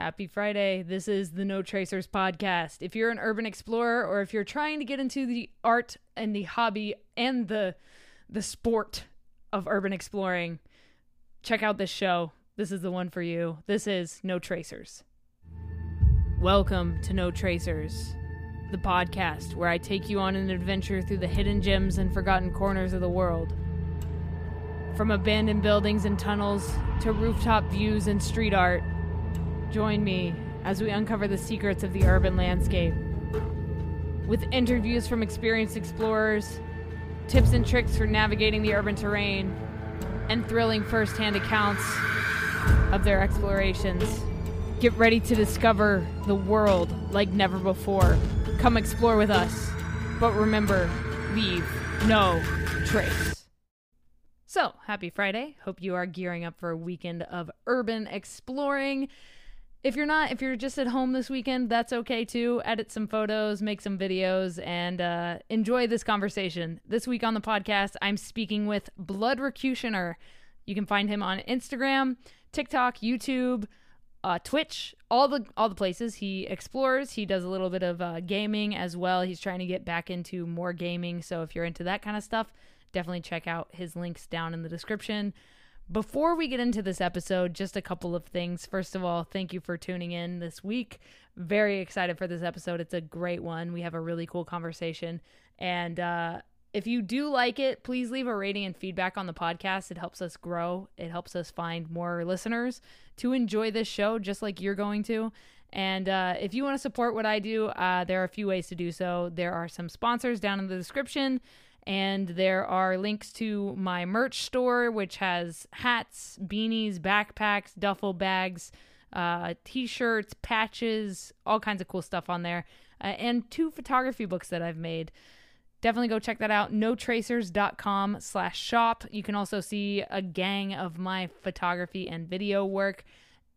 Happy Friday. This is the No Tracers podcast. If you're an urban explorer or if you're trying to get into the art and the hobby and the the sport of urban exploring, check out this show. This is the one for you. This is No Tracers. Welcome to No Tracers, the podcast where I take you on an adventure through the hidden gems and forgotten corners of the world. From abandoned buildings and tunnels to rooftop views and street art, join me as we uncover the secrets of the urban landscape. With interviews from experienced explorers, tips and tricks for navigating the urban terrain, and thrilling first hand accounts of their explorations. Get ready to discover the world like never before. Come explore with us. But remember, leave no trace. So, happy Friday. Hope you are gearing up for a weekend of urban exploring. If you're not, if you're just at home this weekend, that's okay too. Edit some photos, make some videos, and uh, enjoy this conversation. This week on the podcast, I'm speaking with Bloodrocutioner. You can find him on Instagram, TikTok, YouTube, uh, Twitch, all the all the places. He explores. He does a little bit of uh, gaming as well. He's trying to get back into more gaming. So if you're into that kind of stuff, definitely check out his links down in the description. Before we get into this episode, just a couple of things. First of all, thank you for tuning in this week. Very excited for this episode. It's a great one. We have a really cool conversation. And uh, if you do like it, please leave a rating and feedback on the podcast. It helps us grow, it helps us find more listeners to enjoy this show, just like you're going to. And uh, if you want to support what I do, uh, there are a few ways to do so. There are some sponsors down in the description. And there are links to my merch store, which has hats, beanies, backpacks, duffel bags, uh, t shirts, patches, all kinds of cool stuff on there, uh, and two photography books that I've made. Definitely go check that out. NoTracers.com slash shop. You can also see a gang of my photography and video work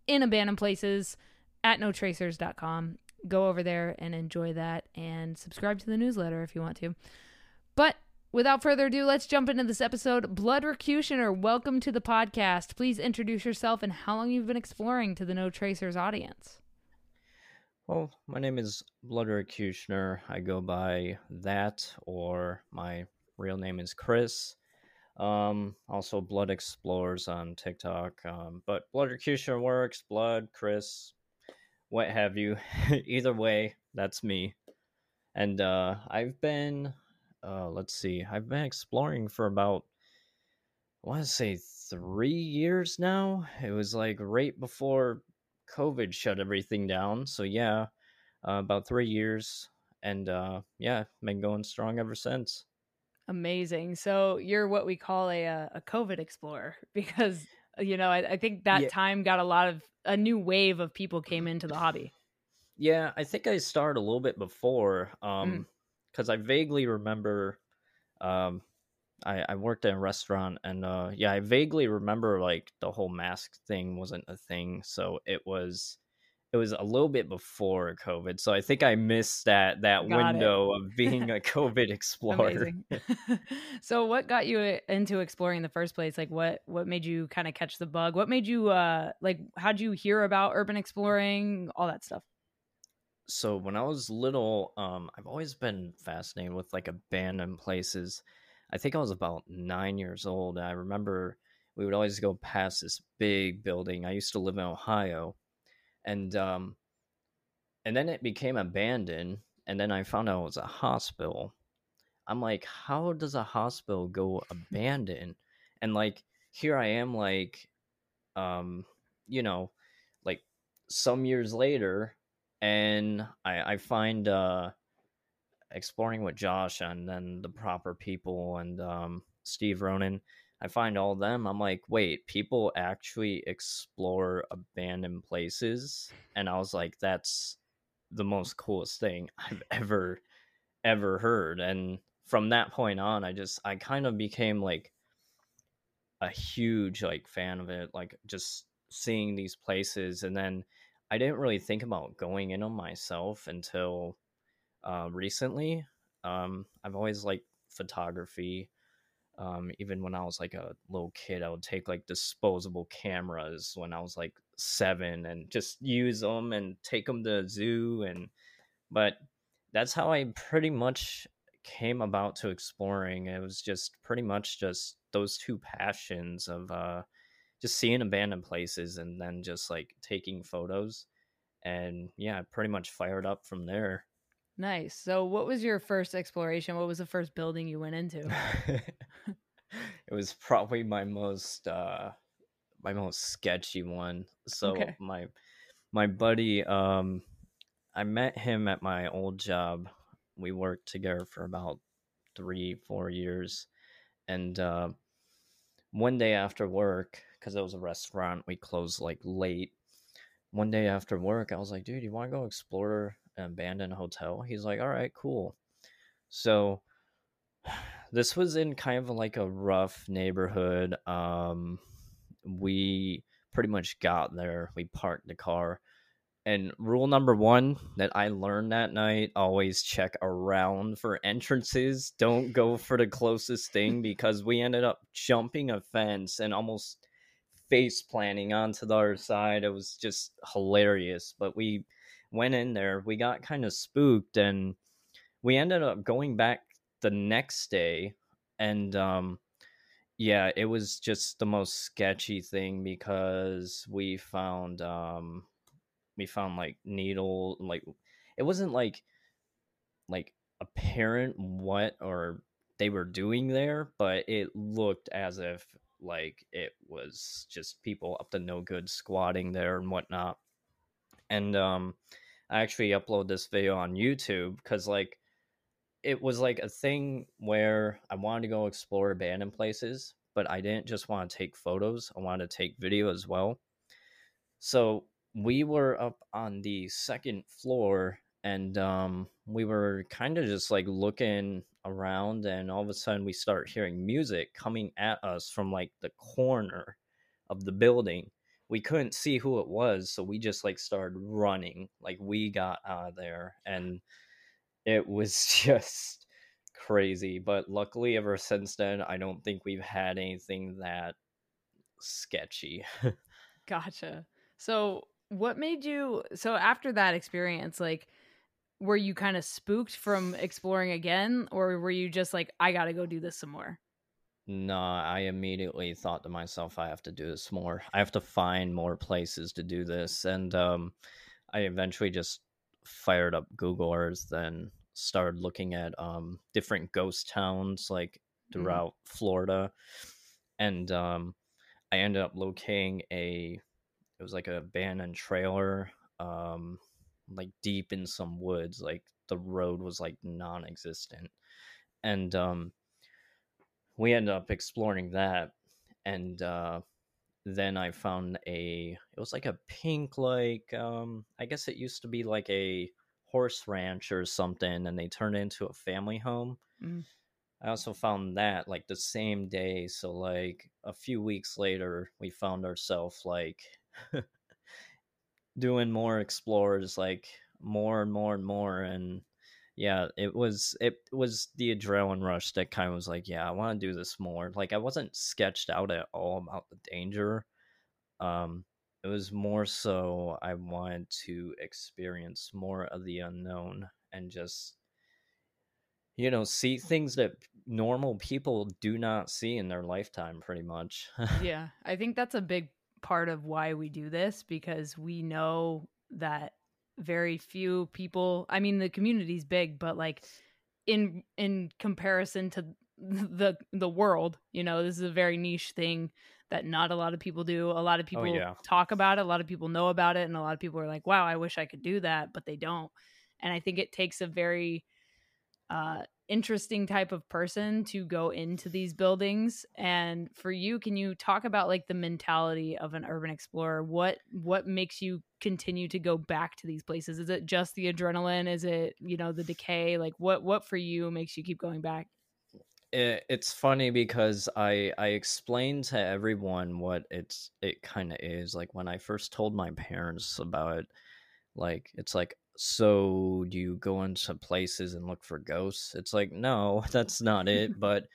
in abandoned places at NoTracers.com. Go over there and enjoy that and subscribe to the newsletter if you want to. But Without further ado, let's jump into this episode. Bloodrocutioner, welcome to the podcast. Please introduce yourself and how long you've been exploring to the No Tracers audience. Well, my name is Bloodrocutioner. I go by that, or my real name is Chris. Um, also, Blood Explorers on TikTok. Um, but Bloodrocutioner works, Blood, Chris, what have you. Either way, that's me. And uh, I've been uh, let's see. I've been exploring for about, I want to say three years now. It was like right before COVID shut everything down. So yeah, uh, about three years, and uh, yeah, been going strong ever since. Amazing. So you're what we call a uh, a COVID explorer because you know I, I think that yeah. time got a lot of a new wave of people came into the hobby. Yeah, I think I started a little bit before. Um, mm because I vaguely remember, um, I, I worked at a restaurant and uh, yeah, I vaguely remember like the whole mask thing wasn't a thing, so it was it was a little bit before COVID. So I think I missed that that got window it. of being a COVID explorer. so what got you uh, into exploring in the first place? Like what what made you kind of catch the bug? What made you uh like how'd you hear about urban exploring? All that stuff so when I was little, um, I've always been fascinated with like abandoned places. I think I was about nine years old. I remember we would always go past this big building. I used to live in Ohio, and um, and then it became abandoned. And then I found out it was a hospital. I'm like, how does a hospital go abandoned? And like here I am, like, um, you know, like some years later, and I, I find uh, exploring with Josh and then the proper people and um, Steve Ronan, I find all them. I'm like, wait, people actually explore abandoned places, and I was like, that's the most coolest thing I've ever ever heard. And from that point on, I just I kind of became like a huge like fan of it, like just seeing these places and then I didn't really think about going in on myself until uh, recently. Um, I've always liked photography, Um, even when I was like a little kid, I would take like disposable cameras when I was like seven and just use them and take them to the zoo. And but that's how I pretty much came about to exploring. It was just pretty much just those two passions of uh, just seeing abandoned places and then just like taking photos. And yeah, pretty much fired up from there. Nice. So, what was your first exploration? What was the first building you went into? it was probably my most uh my most sketchy one. So Okay. my my buddy um I met him at my old job. We worked together for about 3 4 years and uh one day after work cuz it was a restaurant, we closed like late. One day after work, I was like, "Dude, you want to go explore an abandoned hotel?" He's like, "All right, cool." So this was in kind of like a rough neighborhood. Um, we pretty much got there. We parked the car. And rule number one that I learned that night always check around for entrances. Don't go for the closest thing because we ended up jumping a fence and almost face planting onto the other side. It was just hilarious. But we went in there, we got kind of spooked, and we ended up going back the next day and um yeah it was just the most sketchy thing because we found um we found like needle like it wasn't like like apparent what or they were doing there but it looked as if like it was just people up to no good squatting there and whatnot and um i actually upload this video on youtube because like it was like a thing where I wanted to go explore abandoned places, but I didn't just want to take photos. I wanted to take video as well. So we were up on the second floor and um, we were kind of just like looking around and all of a sudden we start hearing music coming at us from like the corner of the building we couldn't see who it was so we just like started running like we got out of there and it was just crazy. But luckily, ever since then, I don't think we've had anything that sketchy. Gotcha. So, what made you so after that experience, like were you kind of spooked from exploring again or were you just like I got to go do this some more? nah, I immediately thought to myself, I have to do this more. I have to find more places to do this. And um, I eventually just fired up Google Earth and started looking at um, different ghost towns like Mhm. throughout Florida. And um, I ended up locating a it was like a abandoned trailer um like deep in some woods like the road was like non-existent and um we ended up exploring that and uh then i found a it was like a pink like um i guess it used to be like a horse ranch or something and they turned it into a family home Mm. I also found that like the same day. So like a few weeks later, we found ourselves like doing more explorers, like more and more and more. And yeah, it was it was the adrenaline rush that kind of was like, yeah, I want to do this more. Like I wasn't sketched out at all about the danger. Um, it was more so I wanted to experience more of the unknown and just you know see things that normal people do not see in their lifetime pretty much yeah, I think that's a big part of why we do this because we know that very few people, I mean the community's big, but like in in comparison to the the world, you know, this is a very niche thing that not a lot of people do. A lot of people yeah. talk about it, a lot of people know about it, and a lot of people are like, "Wow, I wish I could do that," but they don't. And I think it takes a very uh, interesting type of person to go into these buildings. And for you, can you talk about like the mentality of an urban explorer? What what makes you continue to go back to these places? Is it just the adrenaline? Is it you know the decay? Like what what for you makes you keep going back? it, it's funny because i i explained to everyone what it's it kind of is like when i first told my parents about it like it's like so do you go into places and look for ghosts it's like no that's not it but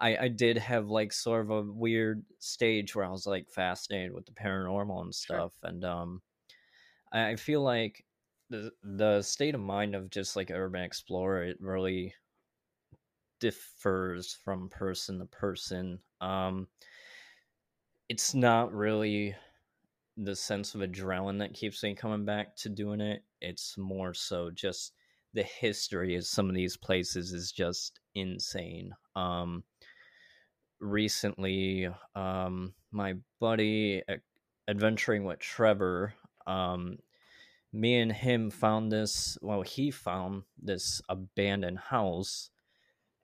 I I did have like sort of a weird stage where I was like fascinated with the paranormal and Sure. stuff, and um, I, I feel like the the state of mind of just like urban explorer it really differs from person to person. Um, it's not really the sense of adrenaline that keeps me coming back to doing it. It's more so just the history of some of these places is just insane. Um, recently, um, my buddy adventuring with Trevor, um, me and him found this. Well, he found this abandoned house,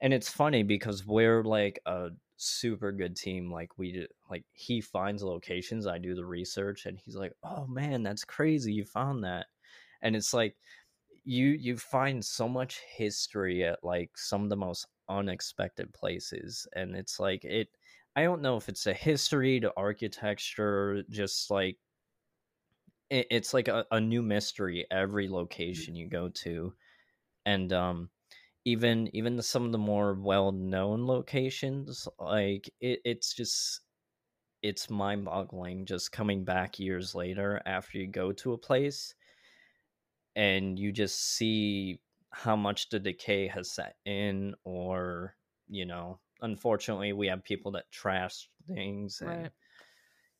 and it's funny because we're like a super good team. Like we like he finds locations, I do the research, and he's like, "Oh man, that's crazy! You found that," and it's like you you find so much history at like some of the most unexpected places and it's like it i don't know if it's a history to architecture just like it, it's like a, a new mystery every location you go to and um even even the, some of the more well-known locations like it, it's just it's mind-boggling just coming back years later after you go to a place and you just see how much the decay has set in or you know unfortunately we have people that trash things and Right.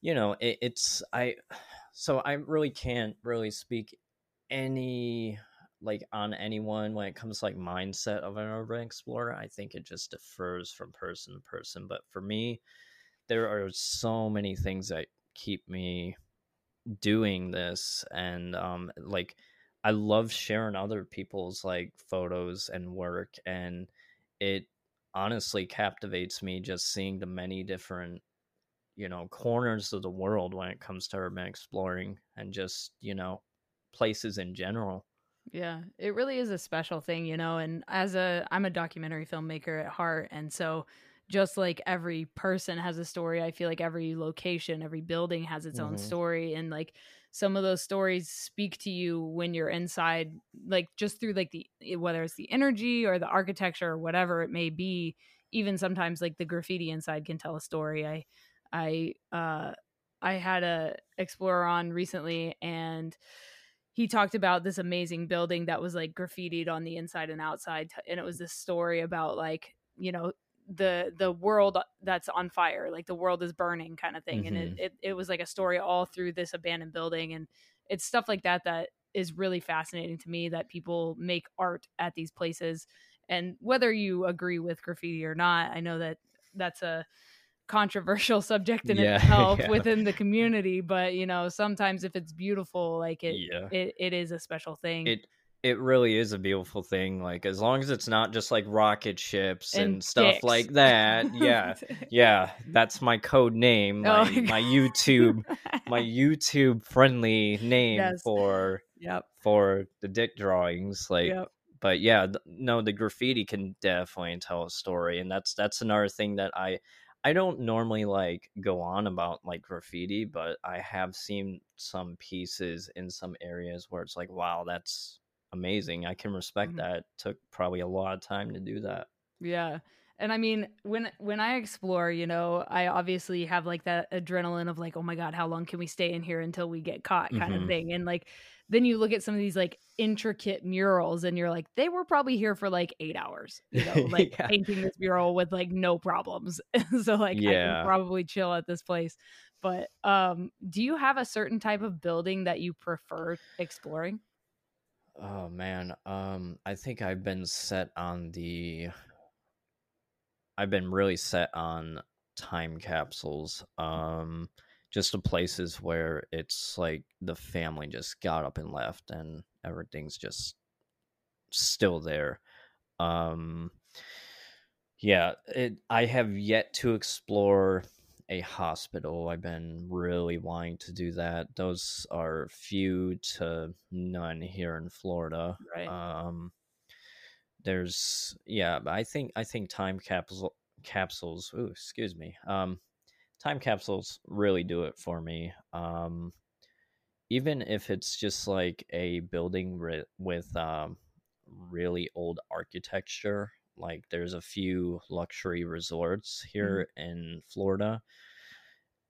you know it, it's i so i really can't really speak any like on anyone when it comes to like mindset of an urban explorer i think it just differs from person to person but for me there are so many things that keep me doing this and um like i love sharing other people's like photos and work and it honestly captivates me just seeing the many different you know corners of the world when it comes to urban exploring and just you know places in general Yeah, it really is a special thing, you know. And as a, I'm a documentary filmmaker at heart, and so just like every person has a story, I feel like every location, every building has its own Mhm. story, and like some of those stories speak to you when you're inside, like just through like the eh, whether it's the energy or the architecture or whatever it may be. Even sometimes like the graffiti inside can tell a story. I, I, uh, I had a explorer on recently, and he talked about this amazing building that was like graffitied on the inside and outside and it was this story about like you know the the world that's on fire like the world is burning kind of thing and it, Mhm. it it was like a story all through this abandoned building and it's stuff like that that is really fascinating to me that people make art at these places and whether you agree with graffiti or not i know that that's a controversial subject in Yeah, itself yeah. within the community but you know sometimes if it's beautiful like it yeah it, it is a special thing it it really is a beautiful thing like as long as it's not just like rocket ships and, And stuff dicks. like that yeah yeah that's my code name Oh my, my my youtube my youtube friendly name Yes. for yep for the dick drawings like yep but yeah th- no the graffiti can definitely tell a story and that's that's another thing that i i don't normally like go on about like graffiti but i have seen some pieces in some areas where it's like wow that's amazing i can respect Mhm. that took probably a lot of time to do that Yeah. And I mean, when when I explore, you know, I obviously have like that adrenaline of like, oh my god, how long can we stay in here until we get caught kind Mhm. of thing. And like then you look at some of these like intricate murals and you're like, they were probably here for like 8 hours, you know, like Yeah. painting this mural with like no problems. so like I Yeah. can probably chill at this place. But um do you have a certain type of building that you prefer exploring? Oh man um i think i've been set on the I've been really set on time capsules. Um just the places where it's like the family just got up and left and everything's just still there. Um yeah, it I have yet to explore a hospital. I've been really wanting to do that. Those are few to none here in Florida. Right. Um there's yeah i think i think time capsule capsules ooh excuse me um time capsules really do it for me um even if it's just like a building ri- with um really old architecture Like there's a few luxury resorts Mm-hmm. here in Florida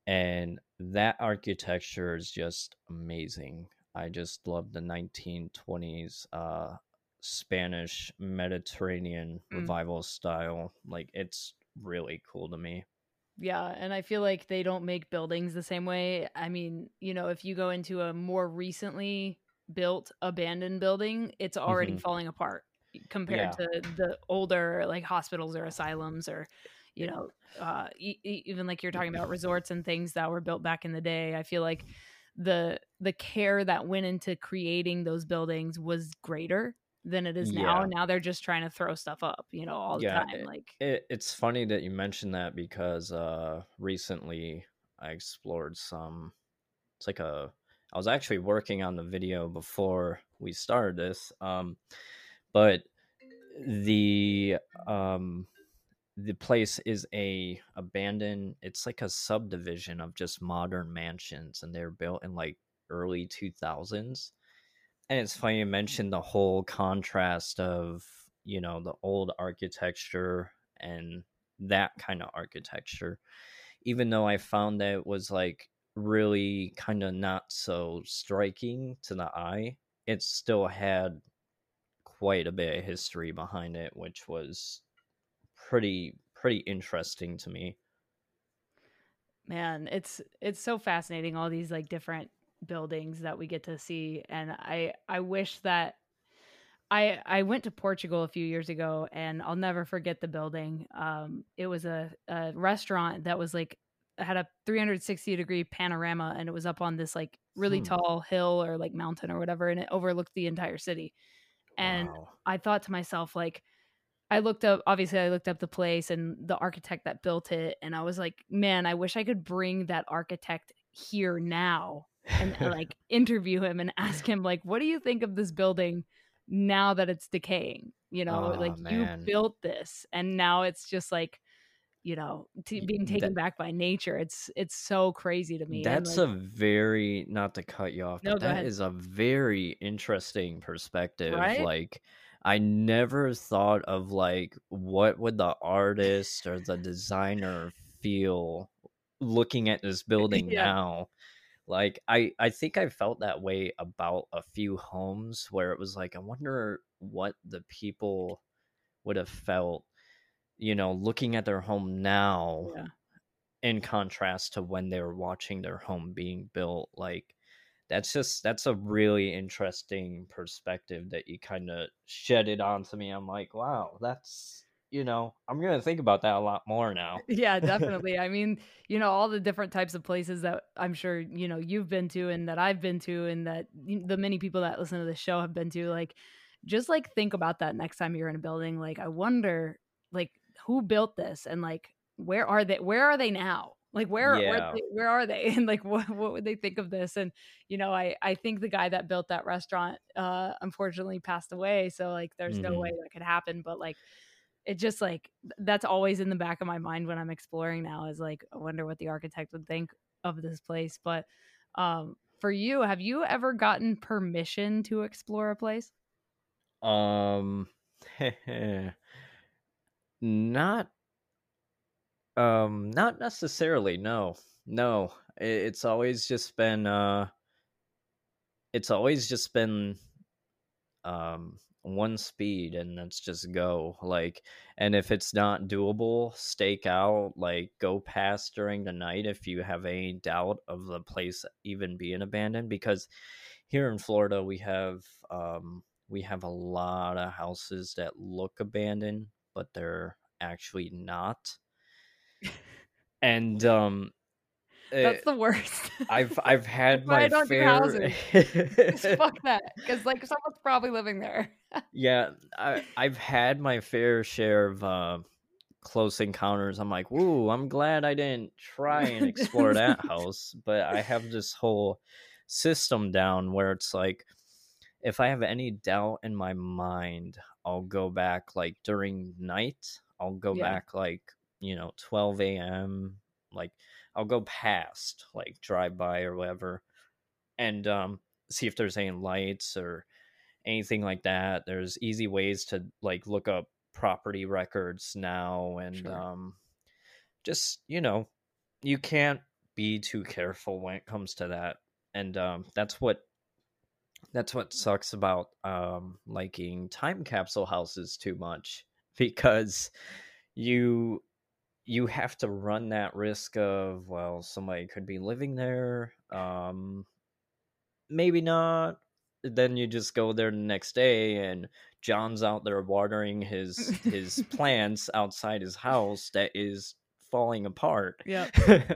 and that architecture is just amazing. I just love the 1920s uh Spanish Mediterranean Mm. revival style. Like it's really cool to me. Yeah, and I feel like they don't make buildings the same way. I mean, you know, if you go into a more recently built abandoned building, it's already Mhm. falling apart compared Yeah. to the older like hospitals or asylums or you know, uh e- even like you're talking about resorts and things that were built back in the day. I feel like the the care that went into creating those buildings was greater than it is now. Yeah. Now they're just trying to throw stuff up, you know, all the Yeah, time. Like It, it's funny that you mentioned that because uh recently I explored some it's like a I was actually working on the video before we started this um but the um the place is a abandoned it's like a subdivision of just modern mansions and they're built in like early 2000s and it's funny you mentioned the whole contrast of you know the old architecture and that kind of architecture even though i found that it was like really kind of not so striking to the eye it still had quite a bit of history behind it which was pretty pretty interesting to me. Man it's it's so fascinating all these like different buildings that we get to see and i i wish that i i went to portugal a few years ago and i'll never forget the building. Um it was a, a restaurant that was like had a 360 degree panorama and it was up on this like really Hmm. tall hill or like mountain or whatever and it overlooked the entire city and wow. I thought to myself, like, I looked up, obviously, I looked up the place and the architect that built it. And I was like, man, I wish I could bring that architect here now and like interview him and ask him, like, what do you think of this building now that it's decaying? You know, Aw, like, you built this and now it's just like, you know, t- being that- taken back by nature. It's it's so crazy to me. That's like, a very not to cut you off, No, but that ahead. is a very interesting perspective. Right? Like I never thought of like what would the artist or the designer feel looking at this building Yeah. now. Like I I think I felt that way about a few homes where it was like I wonder what the people would have felt, you know, looking at their home now yeah. in contrast to when they were watching their home being built like that's just that's a really interesting perspective that you kind of shedded onto me i'm like wow that's you know i'm gonna think about that a lot more now Yeah, definitely. I mean, you know, all the different types of places that I'm sure, you know, you've been to and that I've been to and that the many people that listen to the show have been to, like, just like think about that next time you're in a building. Like, I wonder, like, who built this and like, where are they? Where are they now? Like, where, where, Yeah. they- where are they? And like, what, what would they think of this? And, you know, I, I think the guy that built that restaurant, uh, unfortunately passed away. So like, there's no Mhm. way that could happen. But like, it just like that's always in the back of my mind when I'm exploring now is like I wonder what the architect would think of this place. But um for you, have you ever gotten permission to explore a place? um not um not necessarily no no it's always just been uh it's always just been um one speed and that's just go like and if it's not doable stake out like go past during the night if you have any doubt of the place even being abandoned because here in florida we have um we have a lot of houses that look abandoned but they're actually not and um That's eh, the worst. i've i've had That's why I my don't do fair. Just fuck that, because like someone's probably living there. Yeah, I, I've had my fair share of uh, close encounters. I'm like, woo, I'm glad I didn't try and explore that house. But I have this whole system down where it's like, if I have any doubt in my mind, I'll go back like during night. I'll go Yeah. back like, you know, 12 a.m. Like, I'll go past, like, drive by or whatever, and um, see if there's any lights or anything like that. There's easy ways to like look up property records now and Sure. um just you know you can't be too careful when it comes to that and um that's what that's what sucks about um liking time capsule houses too much because you you have to run that risk of well somebody could be living there um maybe not then you just go there the next day and john's out there watering his his plants outside his house that is falling apart yeah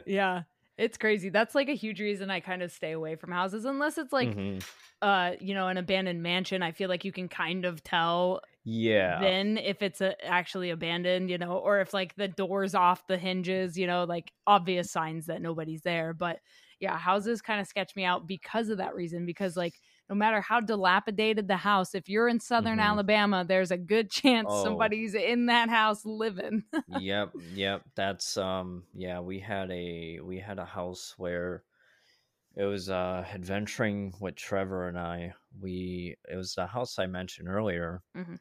Yeah. It's crazy. That's like a huge reason I kind of stay away from houses unless it's like Mhm. uh, you know, an abandoned mansion. I feel like you can kind of tell yeah then if it's a, actually abandoned, you know, or if like the doors off the hinges, you know, like obvious signs that nobody's there. But yeah, houses kind of sketch me out because of that reason. Because like no matter how dilapidated the house, if you're in southern Mhm. Alabama, there's a good chance Oh. somebody's in that house living. yep yep that's um yeah we had a we had a house where it was uh adventuring with trevor and i we it was the house i mentioned earlier Mhm.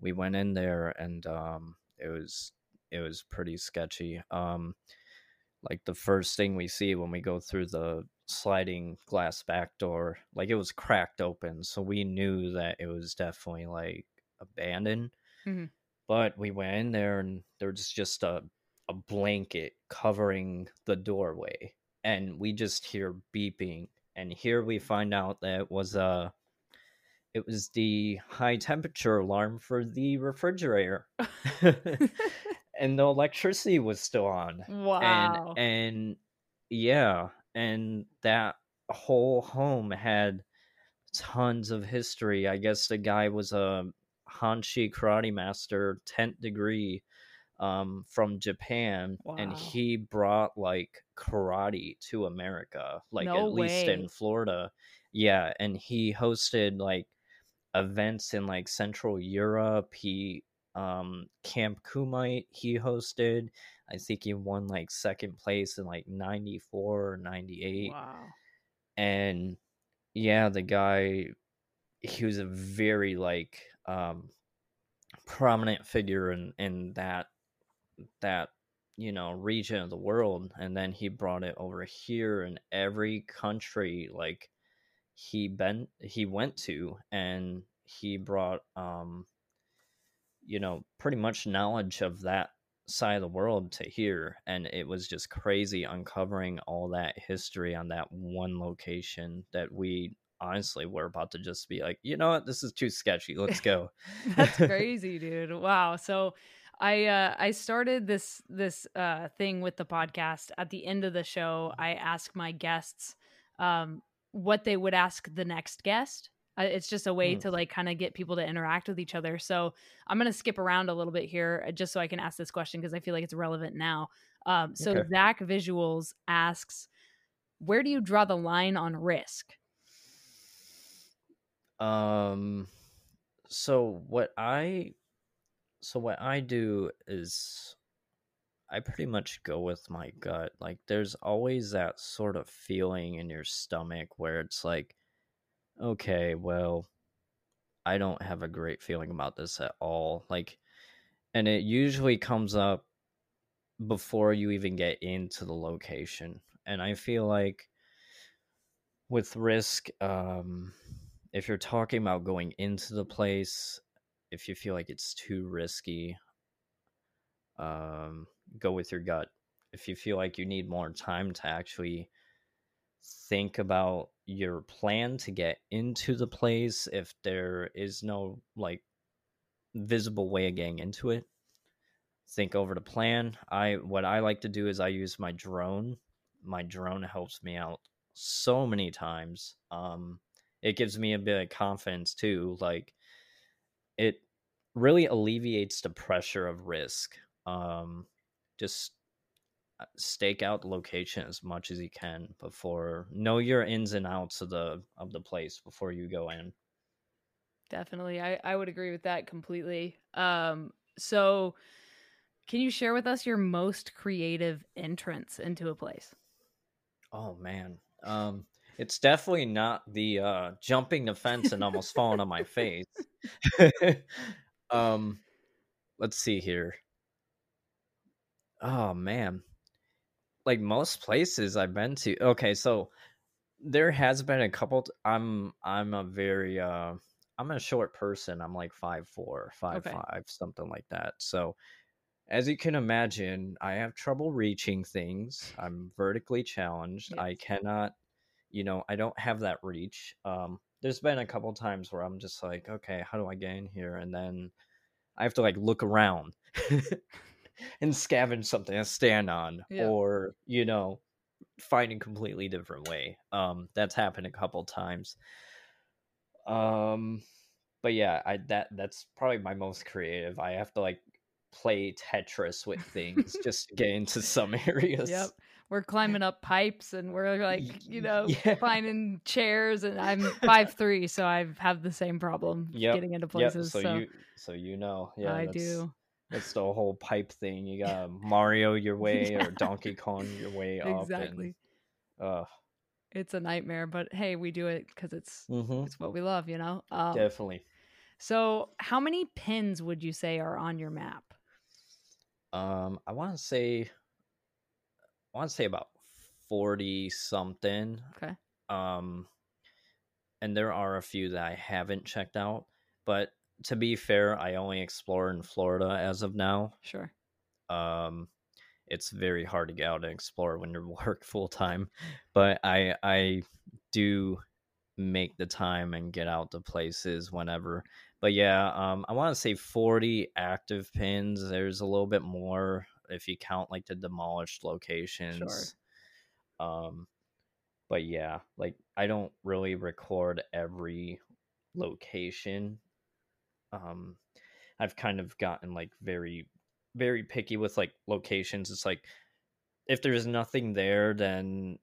we went in there and um it was it was pretty sketchy um like the first thing we see when we go through the sliding glass back door like it was cracked open so we knew that it was definitely like abandoned Mhm. but we went in there and there was just a, a blanket covering the doorway and we just hear beeping and here we find out that it was uh it was the high temperature alarm for the refrigerator and the electricity was still on wow. and and yeah and that whole home had tons of history. I guess the guy was a hanshi karate master 10th degree um from japan and he brought like karate to america like No at least in florida. Yeah and he hosted like events in like central europe. He um camp kumite he hosted i think he won like second place in like 94 or 98 wow. and yeah the guy he was a very like um prominent figure in in that that you know region of the world and then he brought it over here in every country like he been he went to and he brought um you know pretty much knowledge of that side of the world to here and it was just crazy uncovering all that history on that one location that we honestly were about to just be like you know what this is too sketchy let's go That's crazy, dude. Wow. So I uh I started this this uh thing with the podcast. At the end of the show, I ask my guests um what they would ask the next guest. It's just a way Hmm. to like kind of get people to interact with each other. So I'm going to skip around a little bit here uh, just so I can ask this question because I feel like it's relevant now. Um, so Okay. Zach Visuals asks, where do you draw the line on risk? Um so what I so what I do is I pretty much go with my gut. Like there's always that sort of feeling in your stomach where it's like okay, well I don't have a great feeling about this at all. Like and it usually comes up before you even get into the location. And I feel like with risk um if you're talking about going into the place if you feel like it's too risky um go with your gut if you feel like you need more time to actually think about your plan to get into the place if there is no like visible way of getting into it. Think over the plan. I what i like to do is i use my drone. My drone helps me out so many times um it gives me a bit of confidence too like it really alleviates the pressure of risk um just stake out the location as much as you can before know your ins and outs of the of the place before you go in Definitely. I, I would agree with that completely. Um, so can you share with us your most creative entrance into a place? oh man um it's definitely not the uh jumping the fence and almost falling on my face um let's see here. Oh man. Like most places I've been to. Okay, so there has been a couple t- I'm I'm a very uh I'm a short person. I'm like five four, five Okay. five, something like that. So as you can imagine, I have trouble reaching things. I'm vertically challenged. I cannot, you know, I don't have that reach. Um, there's been a couple times where I'm just like, okay, how do I get in here? And then I have to like look around and scavenge something to stand on, Yeah. or you know, find a completely different way. Um, that's happened a couple times. Um, but yeah, I that that's probably my most creative. I have to like play Tetris with things just to get into some areas. Yep. We're climbing up pipes and we're like, you know, yeah. finding chairs and I'm five three, so I have the same problem Yep. getting into Yep. places. So, So, you so you know, yeah, I do. That's the whole pipe thing. You got Mario your way Yeah. or Donkey Kong your way up. Exactly. And, uh, It's a nightmare, but hey, we do it because it's mhm, it's what we love, you know. Um, definitely. so, how many pins would you say are on your map? Um, I want to say, I want to say about forty something. Okay. Um, and there are a few that I haven't checked out. But to be fair, I only explore in Florida as of now. Sure. Um, it's very hard to get out and explore when you work full time, but I I do make the time and get out to places whenever. But yeah, um, I want to say forty active pins. There's a little bit more if you count like the demolished locations. Sure. Um, but yeah, like I don't really record every location. Um, I've kind of gotten like very, very picky with like locations. It's like if there's nothing there, then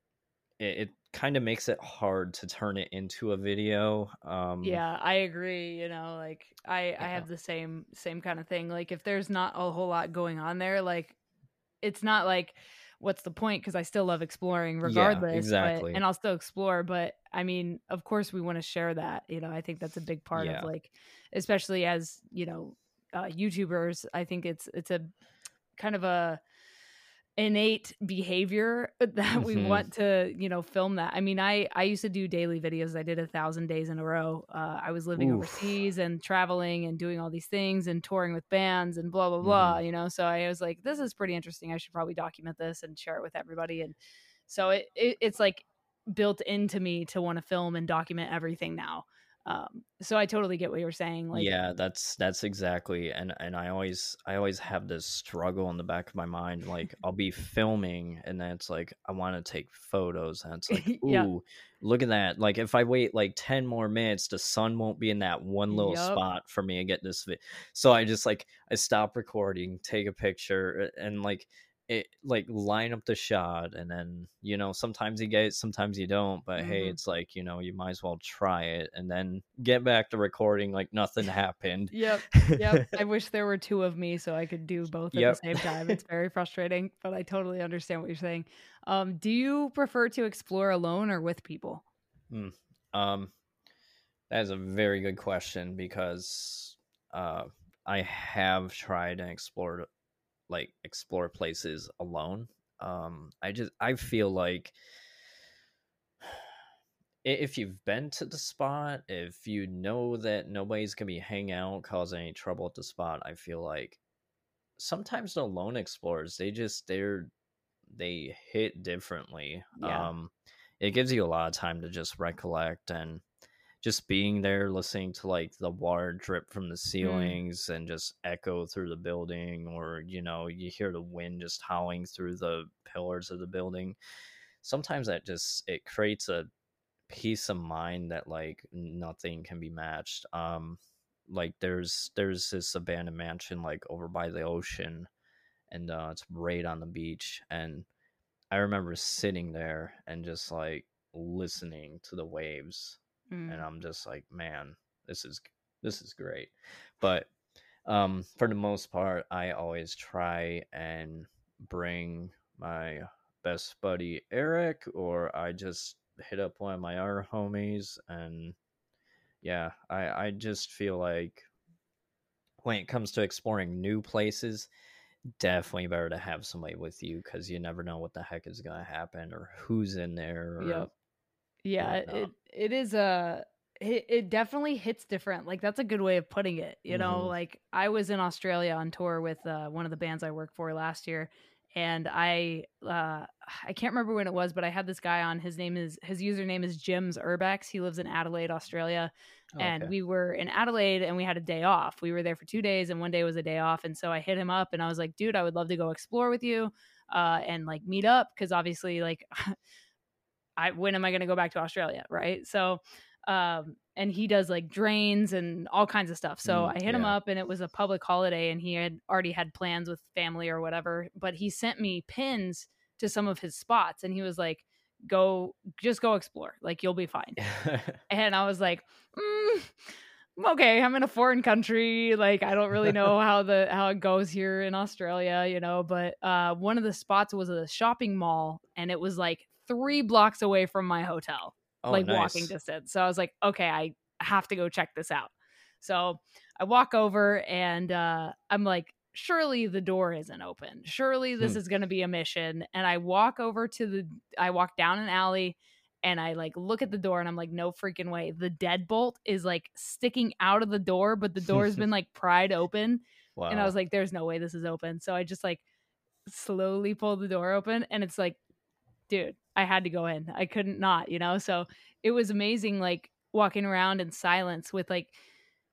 it, it kind of makes it hard to turn it into a video. Um, Yeah, I agree. You know, like I I have the same same kind of thing. Like if there's not a whole lot going on there, like it's not like what's the point because I still love exploring regardless. but- exactly. and I'll still explore, but I mean, of course we want to share that. You know, I think that's a big part Yeah. of like especially as, you know, uh YouTubers, I think it's it's a kind of a innate behavior that we Mhm. want to you know film that. I mean i i used to do daily videos. I did a thousand days in a row. Uh, i was living Oof. overseas and traveling and doing all these things and touring with bands and blah blah blah Mm-hmm. you know? So i was like this is pretty interesting. I should probably document this and share it with everybody. And so it, it it's like built into me to want to film and document everything now um so i totally get what you're saying like yeah, that's that's exactly and and I always I always have this struggle in the back of my mind. Like I'll be filming and then it's like I want to take photos and it's like, ooh, Yeah. look at that. Like if I wait like 10 more minutes, the sun won't be in that one little Yup. spot for me to get this vi- So I just like I stop recording, take a picture and like it like line up the shot and then you know sometimes you get it sometimes you don't but hey Mhm. it's like you know you might as well try it and then get back to recording like nothing happened Yep. Yep. I wish there were two of me so I could do both at Yep. the same time. It's very frustrating, but I totally understand what you're saying. Um, do you prefer to explore alone or with people? um that is a very good question because uh i have tried and explored like explore places alone um i just i feel like if you've been to the spot if you know that nobody's gonna be hanging out causing any trouble at the spot i feel like sometimes the lone explorers they just they're they hit differently Yeah. um it gives you a lot of time to just recollect and just being there listening to like the water drip from the ceilings and just echo through the building or you know you hear the wind just howling through the pillars of the building. Sometimes that just it creates a peace of mind that like nothing can be matched um like there's there's this abandoned mansion like over by the ocean and uh it's right on the beach and i remember sitting there and just like listening to the waves Mm. and I'm just like, man, this is this is great. But um for the most part, I always try and bring my best buddy Eric or I just hit up one of my other homies and yeah, I I just feel like when it comes to exploring new places, definitely better to have somebody with you because you never know what the heck is gonna happen or who's in there. Or Yep. Yeah, it, it is a it, it definitely hits different. Like that's a good way of putting it. You know, Mhm. like I was in Australia on tour with uh, one of the bands I worked for last year, and I uh, I can't remember when it was, but I had this guy on. His name is his username is Jim's Urbex. He lives in Adelaide, Australia, and Okay. we were in Adelaide and we had a day off. We were there for two days, and one day was a day off. And so I hit him up and I was like, dude, I would love to go explore with you, uh, and like meet up because obviously like. I when am I going to go back to Australia, right? So, um, and he does like drains and all kinds of stuff. So Mm, I hit him up, and it was a public holiday, and he had already had plans with family or whatever. But he sent me pins to some of his spots, and he was like, "Go, just go explore. Like you'll be fine." And I was like, mm, okay, I'm in a foreign country. Like I don't really know how the how it goes here in Australia, you know. But uh, one of the spots was a shopping mall, and it was like three blocks away from my hotel, oh, like walking distance. So I was like, okay, I have to go check this out. So I walk over, and uh, I'm like. Surely the door isn't open. Surely this Hmm. is going to be a mission. And I walk over to the, I walk down an alley and I like look at the door and I'm like, no freaking way. The deadbolt is like sticking out of the door, but the door has been like pried open. Wow. And I was like, there's no way this is open. So I just like slowly pulled the door open and it's like, dude, I had to go in. I couldn't not, you know? So it was amazing, like walking around in silence with like,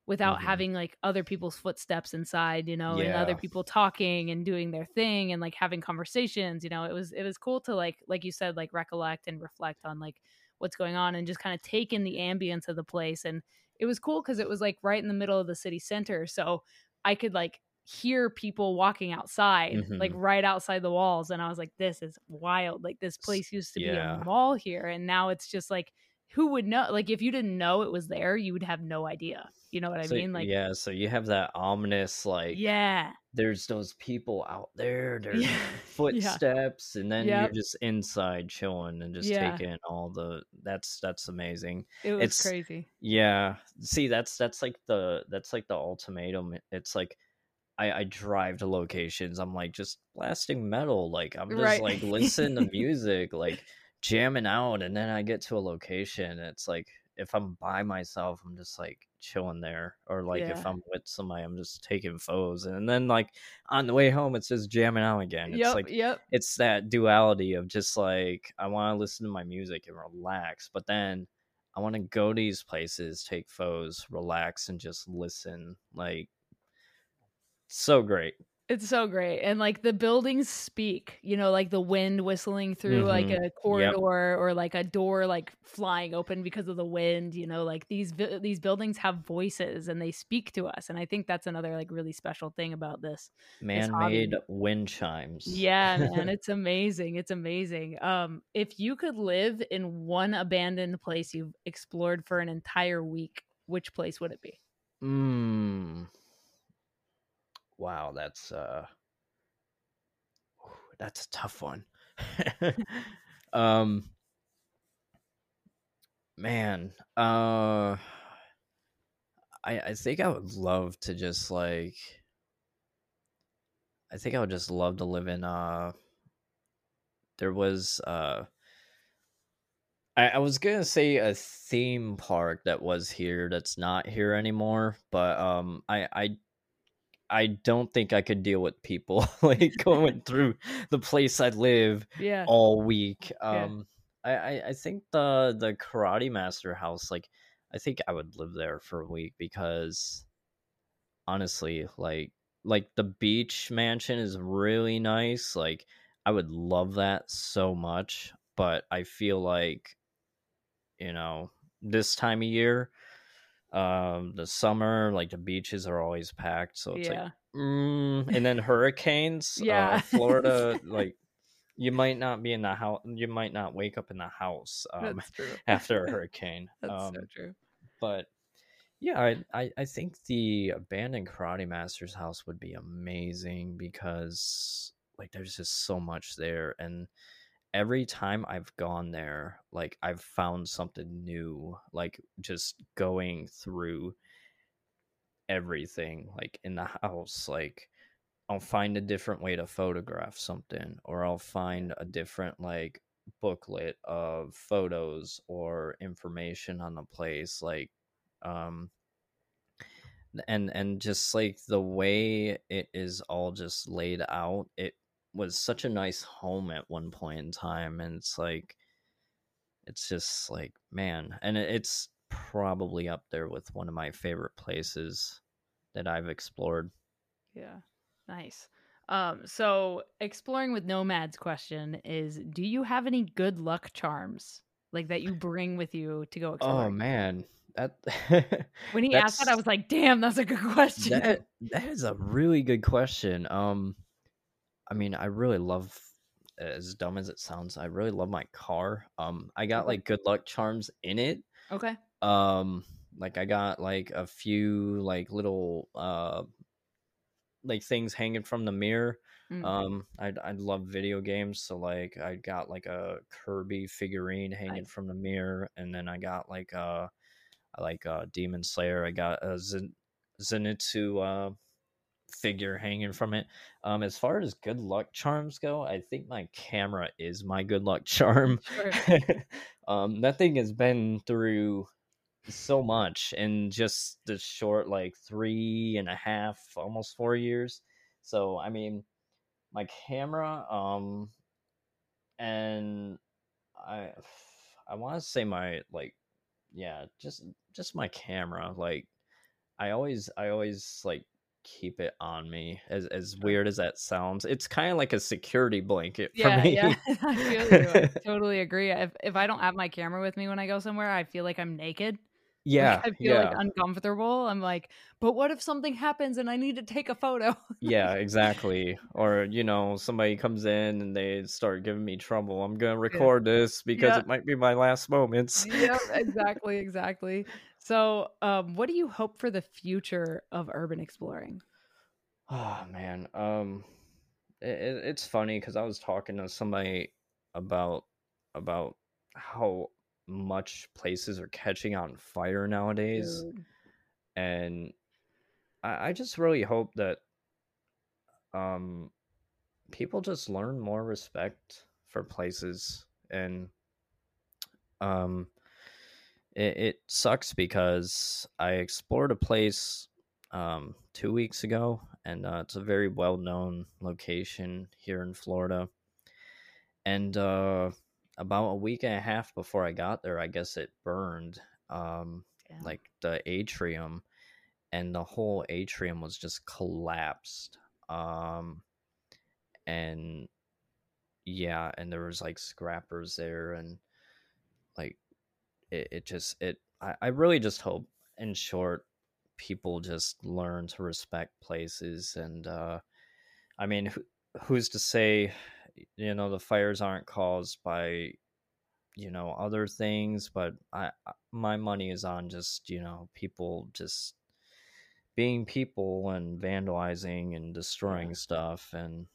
without Mhm. having like other people's footsteps inside, you know, and other people talking and doing their thing and like having conversations, you know, it was it was cool to like like you said like recollect and reflect on like what's going on and just kind of take in the ambience of the place and it was cool cuz it was like right in the middle of the city center, so I could like hear people walking outside like Mhm. right outside the walls and I was like this is wild. Like this place used to yeah. be a mall here and now it's just like who would know like if you didn't know it was there you would have no idea you know what i So mean like yeah, so you have that ominous like yeah there's those people out there, there's yeah yeah footsteps, and then you're just inside chilling and just yeah taking all the that's that's amazing. it was It's crazy yeah. See, that's that's like the that's like the ultimatum. It's like I I drive to locations. I'm like just blasting metal. Like I'm just right like listening to music, like jamming out, and then I get to a location. It's like if I'm by myself, I'm just like chilling there, or like if I'm with somebody, I'm just taking photos, and then like on the way home, it's just jamming out again. It's yep like yep it's that duality of just like I want to listen to my music and relax, but then I want to go to these places, take photos, relax, and just listen. Like so great. It's so great. And like the buildings speak, you know, like the wind whistling through like Mm-hmm. a Yep. corridor or like a door like flying open because of the wind, you know, like these these buildings have voices and they speak to us. And I think that's another like really special thing about this this Man-made hobby. wind chimes. Yeah, man, it's amazing. It's amazing. Um if you could live in one abandoned place you've explored for an entire week, which place would it be? mm, wow, that's uh that's a tough one. um man, uh I I think I would love to just like I think I would just love to live in uh there was uh I, I was gonna say a theme park that was here that's not here anymore, but um I I I don't think I could deal with people like going through the place I live Yeah. all week. Yeah. Um I, I, I think the the karate master house, like I think I would live there for a week because honestly, like like the beach mansion is really nice. Like I would love that so much, but I feel like you know this time of year, um, the summer, like the beaches are always packed, so it's like, mm, and then hurricanes, uh, Yeah. Florida, like you might not be in the house, you might not wake up in the house um, after a hurricane. That's um, so true. but yeah, I, I I think the abandoned karate master's house would be amazing because like there's just so much there and every time I've gone there, like I've found something new, like just going through everything like in the house like I'll find a different way to photograph something or I'll find a different like booklet of photos or information on the place like um and and just like the way it is all just laid out it was such a nice home at one point in time and it's like it's just like man and it's probably up there with one of my favorite places that I've explored. Yeah. Nice. Um, so exploring with nomads question is do you have any good luck charms like that you bring with you to go explore? Oh man. That when he asked that I was like, damn, that's a good question. That, that is a really good question. Um I mean, I really love as dumb as it sounds, I really love my car. Um I got like good luck charms in it. Okay. um like i got like a few like little uh like things hanging from the mirror Mm. um i i love video games so like i got like a kirby figurine hanging Nice. from the mirror and then i got like uh I like uh demon slayer i got a Zen- zenitsu uh figure hanging from it. Um as far as good luck charms go i think my camera is my good luck charm. Sure. um that thing has been through so much in just the short like three and a half almost four years. So i mean my camera um and i i want to say my like yeah just just my camera like i always i always like keep it on me as as weird as that sounds it's kind of like a security blanket for Yeah, me yeah. I feel you. I totally agree. If if I don't have my camera with me when I go somewhere, I feel like I'm naked. Like, yeah I feel yeah like uncomfortable. I'm like, but what if something happens and I need to take a photo? Yeah, exactly. Or, you know, somebody comes in and they start giving me trouble. I'm going to record this because Yeah. it might be my last moments. yeah exactly, exactly. So, um, what do you hope for the future of urban exploring? Oh, man. Um it, it, it's funny cuz I was talking to somebody about about how much places are catching on fire nowadays Dude. and I, I just really hope that um people just learn more respect for places and um it, it sucks because i explored a place um two weeks ago and uh, it's a very well known location here in florida and uh about a week and a half before i got there i guess it burned um Yeah. like the atrium and the whole atrium was just collapsed um and yeah and there was like scrappers there and it, it just it I, I really just hope in short people just learn to respect places and uh i mean who, who's to say you know the fires aren't caused by you know other things but i my money is on just you know people just being people and vandalizing and destroying stuff and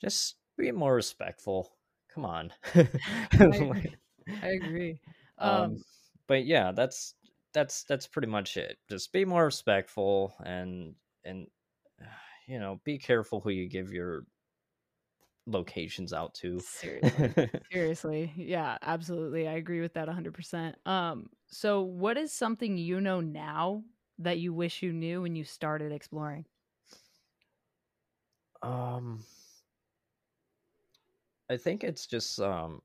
just be more respectful. Come on. I agree. um, Um, but yeah that's that's that's pretty much it just be more respectful and and you know be careful who you give your locations out to seriously. Seriously. Yeah, absolutely. I agree with that 100%. Um so what is something you know now that you wish you knew when you started exploring? um i think it's just um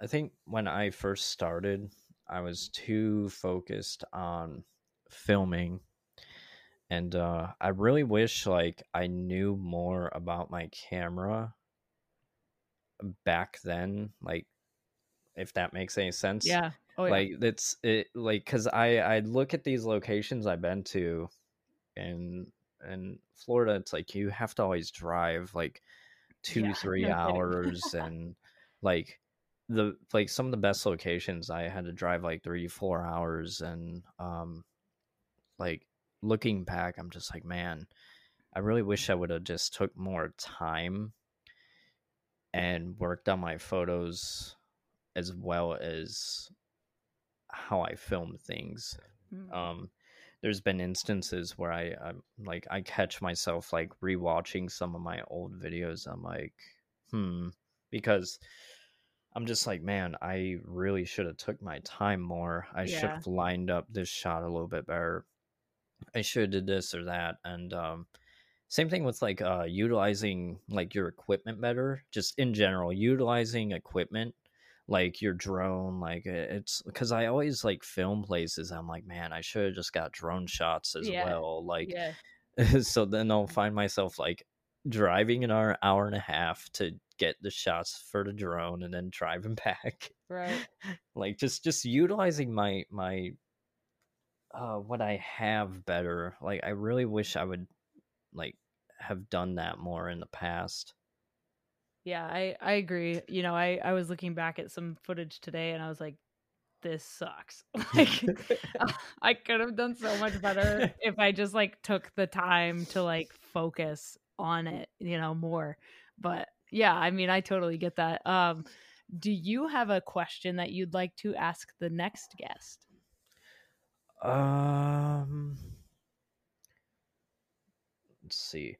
i think when i first started i was too focused on filming and uh i really wish like i knew more about my camera back then like if that makes any sense Yeah. Oh yeah. like it's it like because i i look at these locations i've been to and and florida it's like you have to always drive like two Yeah, three no hours and like the like some of the best locations i had to drive like three four hours and um like looking back i'm just like man i really wish i would have just took more time and worked on my photos as well as how I film things. Mm. Um, there's been instances where I I'm like I catch myself like rewatching some of my old videos. I'm like, hmm, because I'm just like, man, I really should have took my time more. I should have lined up this shot a little bit better. I should have did this or that. And um same thing with like uh utilizing like your equipment better, just in general, utilizing equipment like your drone like it's because I always like film places. I'm like, man, I should have just got drone shots as Yeah. well. Like Yeah. so then I'll find myself like driving an hour hour and a half to get the shots for the drone and then drive driving back Right. like just just utilizing my my uh what i have better like i really wish i would like have done that more in the past Yeah, I I agree. You know, I I was looking back at some footage today and I was like this sucks. like I could have done so much better if I just like took the time to like focus on it, you know, more. But yeah, I mean, I totally get that. Um do you have a question that you'd like to ask the next guest? um let's see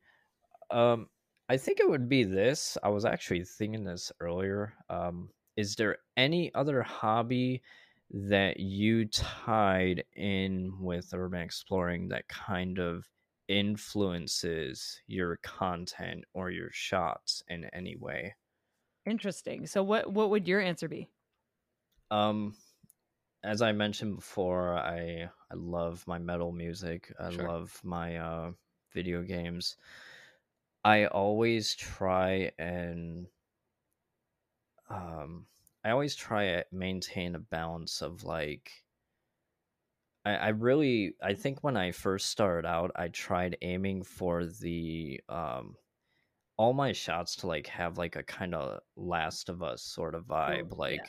um i think it would be this i was actually thinking this earlier um is there any other hobby that you tied in with urban exploring that kind of influences your content or your shots in any way Interesting. So what what would your answer be? um as i mentioned before i i love my metal music i Sure. love my uh video games i always try and um i always try to maintain a balance of like I, I really I think when I first started out I tried aiming for the um all my shots to like have like a kind of last of us sort of vibe like yeah.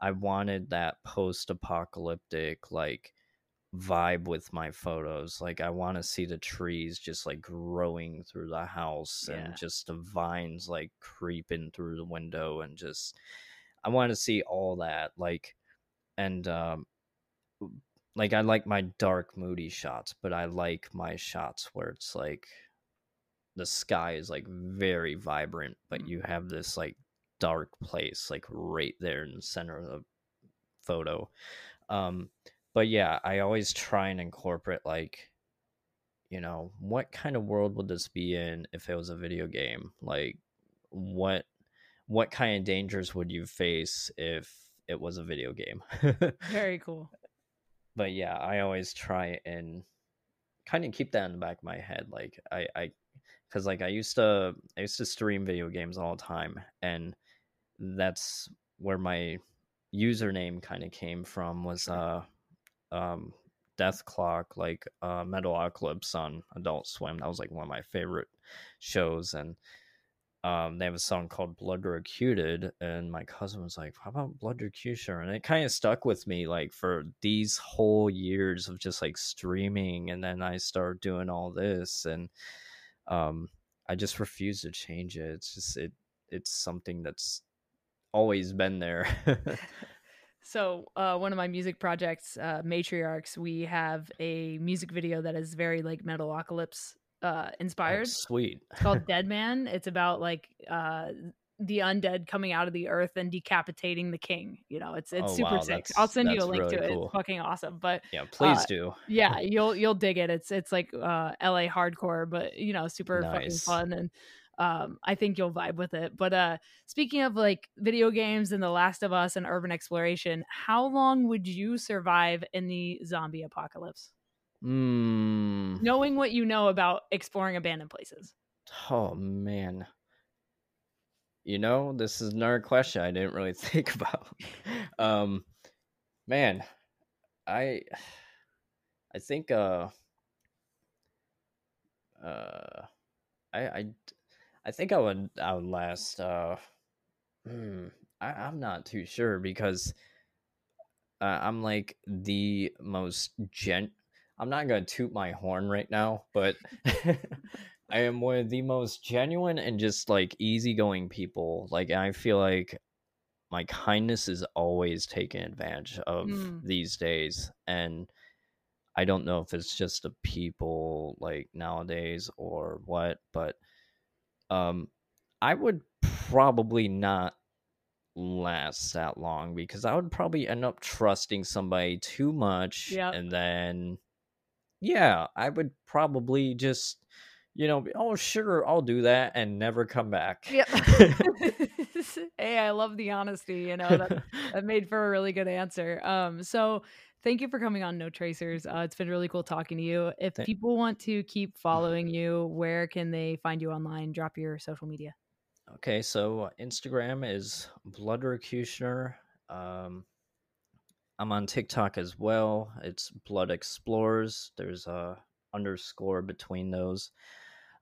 I wanted that post apocalyptic like vibe with my photos like I want to see the trees just like growing through the house Yeah. and just the vines like creeping through the window and just I want to see all that like and um like I like my dark moody shots, but I like my shots where it's like the sky is like very vibrant, but Mm. you have this like dark place like right there in the center of the photo. Um but yeah, I always try and incorporate like you know, what kind of world would this be in if it was a video game? Like what what kind of dangers would you face if it was a video game? Very cool. But yeah, I always try and kind of keep that in the back of my head. Like I, I, because like I used to, I used to stream video games all the time, and that's where my username kind of came from. Was uh, um, Dethklok, like uh, Metalocalypse on Adult Swim. That was like one of my favorite shows, and um, they have a song called Bloodrocuted, and my cousin was like, "How about Bloodrocution?" And it kind of stuck with me, like for these whole years of just like streaming, and then I started doing all this, and um, I just refuse to change it. It's just it, it's something that's always been there. So, uh, one of my music projects, uh, Matriarchs, we have a music video that is very like Metalocalypse uh, inspired. sweet. It's called Dead Man. It's about like uh, the undead coming out of the earth and decapitating the king. You know, it's it's Oh, super wow, sick. that's- I'll send you a that's link to it. cool. It's fucking awesome. But Yeah, please uh, do. yeah, you'll you'll dig it. It's it's like uh, LA hardcore, but you know, super fucking fun and um, I think you'll vibe with it. But uh, speaking of like video games and The Last of Us and urban exploration, how long would you survive in the zombie apocalypse? Mm. Knowing what you know about exploring abandoned places. Oh man. You know, this is another question I didn't really think about. um man, I I think uh uh I I I think I would I would last uh hmm, I, I'm not too sure because uh, I'm like the most gen I'm not gonna toot my horn right now, but I am one of the most genuine and just like easygoing people. Like I feel like my kindness is always taken advantage of Mm. these days, and I don't know if it's just the people like nowadays or what, but um I would probably not last that long because I would probably end up trusting somebody too much Yep. and then yeah, I would probably just you know, oh sure, I'll do that and never come back. Yep. hey, I love the honesty. You know that that made for a really good answer. Um, so thank you for coming on No Tracers. Uh, it's been really cool talking to you. If people want to keep following you, where can they find you online? Drop your social media. Okay, so uh, Instagram is Blood Bloodrocutioner. Um, I'm on TikTok as well. It's Blood Explorers. There's a underscore between those.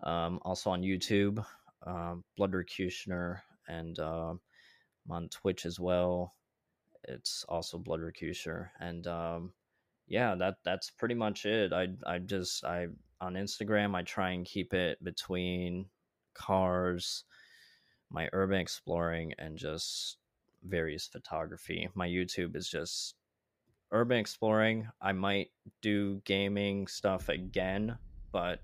Um, also on YouTube, um, Bloodrocutioner, and um I'm on Twitch as well. It's also Bloodrocutioner, and um, yeah, that that's pretty much it. I I just I on Instagram I try and keep it between cars my urban exploring and just various photography. My YouTube is just urban exploring. I might do gaming stuff again, but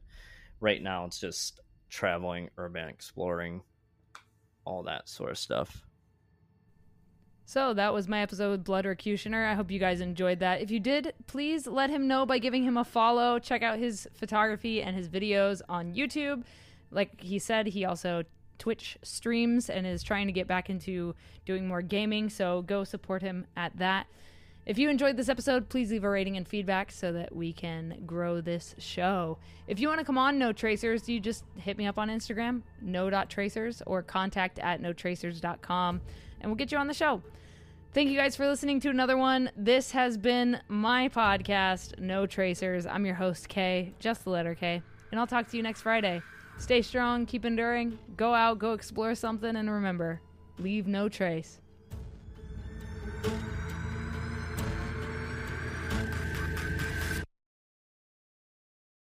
right now it's just traveling, urban exploring, all that sort of stuff. So that was my episode with Bloodrocutioner. I hope you guys enjoyed that. If you did, please let him know by giving him a follow. Check out his photography and his videos on YouTube. Like he said, he also Twitch streams and is trying to get back into doing more gaming. So go support him at that. If you enjoyed this episode, please leave a rating and feedback so that we can grow this show. If you want to come on No Tracers, you just hit me up on Instagram, no.tracers, or contact at notracers.com, and we'll get you on the show. Thank you guys for listening to another one. This has been my podcast, No Tracers. I'm your host, Kay, just the letter K, and I'll talk to you next Friday. Stay strong, keep enduring, go out, go explore something, and remember, leave no trace.